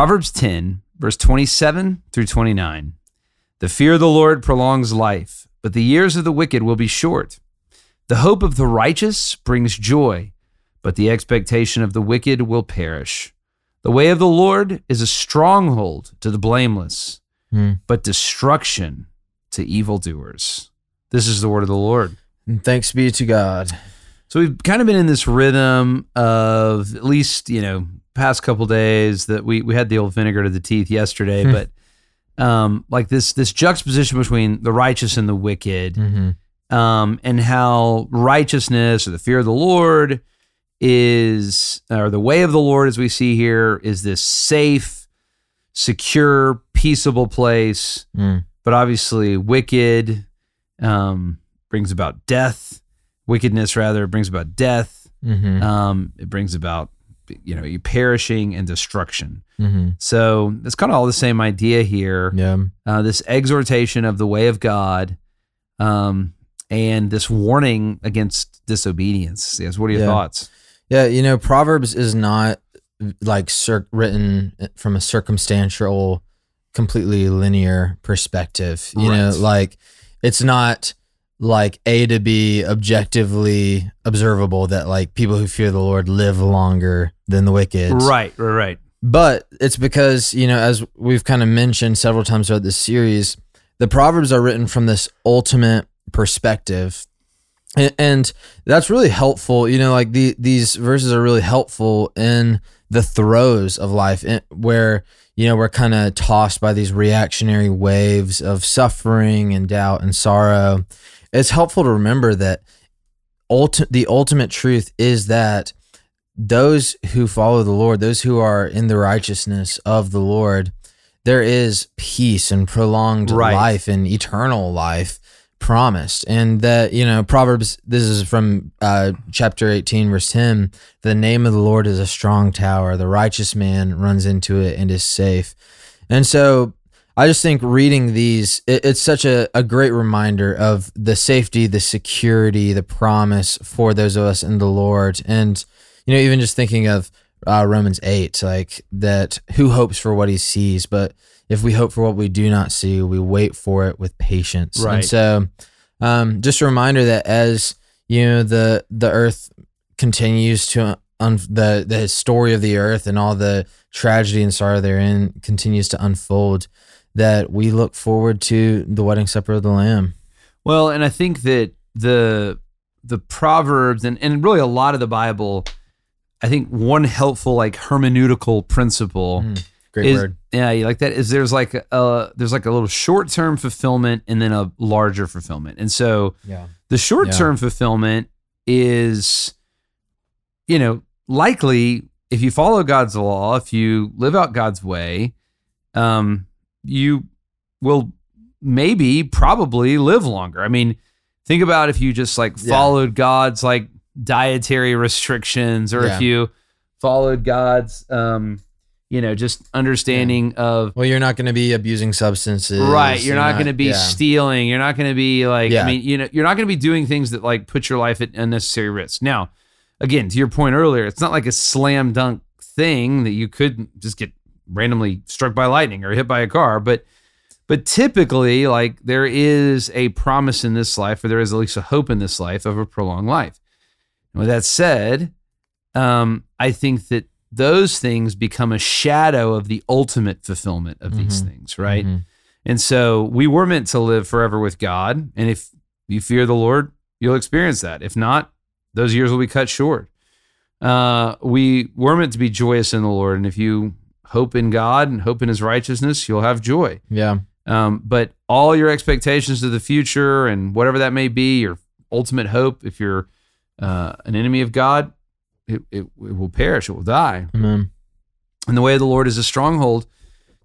Proverbs 10, verse 27 through 29. The fear of the Lord prolongs life, but the years of the wicked will be short. The hope of the righteous brings joy, but the expectation of the wicked will perish. The way of the Lord is a stronghold to the blameless, Hmm. but destruction to evildoers. This is the word of the Lord. And thanks be to God. So we've kind of been in this rhythm of at least, you know, past couple days that we we had the old vinegar to the teeth yesterday, Hmm. but um like this this juxtaposition between the righteous and the wicked Mm-hmm. um and how righteousness or the fear of the Lord is or the way of the Lord as we see here is this safe, secure, peaceable place Mm. but obviously wicked um, brings about death wickedness rather brings about death Mm-hmm. um, it brings about you know you perishing and destruction mm-hmm. so it's kind of all the same idea here Yeah. uh, this exhortation of the way of god um, and this warning against disobedience yes what are your Yeah. thoughts Yeah, you know, Proverbs is not like cir- written from a circumstantial, completely linear perspective. You know, like it's not like A to B objectively observable that like people who fear the Lord live longer than the wicked. right right right But it's because, you know, as we've kind of mentioned several times throughout this series, the Proverbs are written from this ultimate perspective. And, and that's really helpful. You know, like the, these verses are really helpful in the throes of life eh, where, you know, we're kind of tossed by these reactionary waves of suffering and doubt and sorrow. It's helpful to remember that ulti- the ultimate truth is that those who follow the Lord, those who are in the righteousness of the Lord, there is peace and prolonged Right. life and eternal life promised. And that, you know, Proverbs, this is from uh, chapter 18, verse 10 the name of the Lord is a strong tower. The righteous man runs into it and is safe. And so I just think reading these, it, it's such a, a great reminder of the safety, the security, the promise for those of us in the Lord. And, you know, even just thinking of uh, Romans 8, like that who hopes for what he sees, but if we hope for what we do not see, we wait for it with patience. Right. And so, um, just a reminder that as you know, the the earth continues to un- the the story of the earth and all the tragedy and sorrow therein continues to unfold, that we look forward to the wedding supper of the Lamb. Well, and I think that the the proverbs and, and really a lot of the Bible, I think one helpful like hermeneutical principle Mm, Great is word. yeah, you like that is there's like a there's like a little short term fulfillment and then a larger fulfillment. And so Yeah. the short term fulfillment is you know, likely if you follow God's law, if you live out God's way, um, you will maybe probably live longer. I mean, think about if you just like Yeah. followed God's like dietary restrictions or Yeah. if you followed God's um, you know, just understanding of Well, you're not going to be abusing substances. Right. You're not, going to be yeah. stealing. You're not going to be like, Yeah. I mean, you know, you're not going to be doing things that like put your life at unnecessary risk. Now, again, to your point earlier, it's not like a slam dunk thing that you could just get randomly struck by lightning or hit by a car, but but typically like there is a promise in this life or there is at least a hope in this life of a prolonged life. And with that said, um, I think that those things become a shadow of the ultimate fulfillment of these Mhm. things, right? Mhm. And so we were meant to live forever with God. And if you fear the Lord, you'll experience that. If not, those years will be cut short. Uh, we were meant to be joyous in the Lord. And if you hope in God and hope in his righteousness, you'll have joy. Yeah. Um, but all your expectations of the future and whatever that may be, your ultimate hope, if you're uh, an enemy of God, it, it, it will perish, it will die. Amen. And the way of the Lord is a stronghold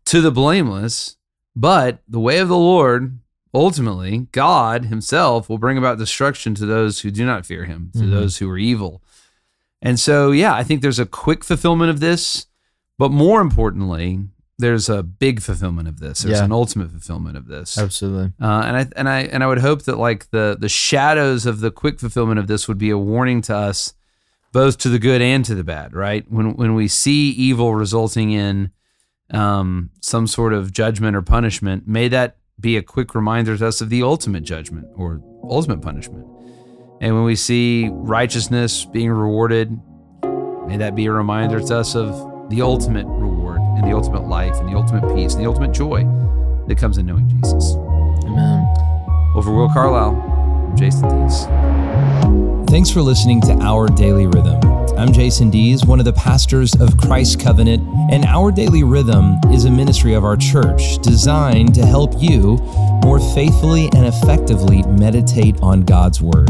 to the blameless, but the way of the Lord, ultimately, God Himself will bring about destruction to those who do not fear Him, to Mhm. those who are evil. And so, yeah, I think there's a quick fulfillment of this, but more importantly, there's a big fulfillment of this. There's Yeah. an ultimate fulfillment of this. Absolutely. Uh, and I and I and I would hope that like the the shadows of the quick fulfillment of this would be a warning to us, both to the good and to the bad. Right when when we see evil resulting in um, some sort of judgment or punishment, may that be a quick reminder to us of the ultimate judgment or ultimate punishment. And when we see righteousness being rewarded, may that be a reminder to us of the ultimate reward and the ultimate life and the ultimate peace and the ultimate joy that comes in knowing Jesus. Amen. Well, for Will Carlisle, I'm Jason Dees. Thanks for listening to Our Daily Rhythm. I'm Jason Dees, one of the pastors of Christ Covenant, and Our Daily Rhythm is a ministry of our church designed to help you more faithfully and effectively meditate on God's Word.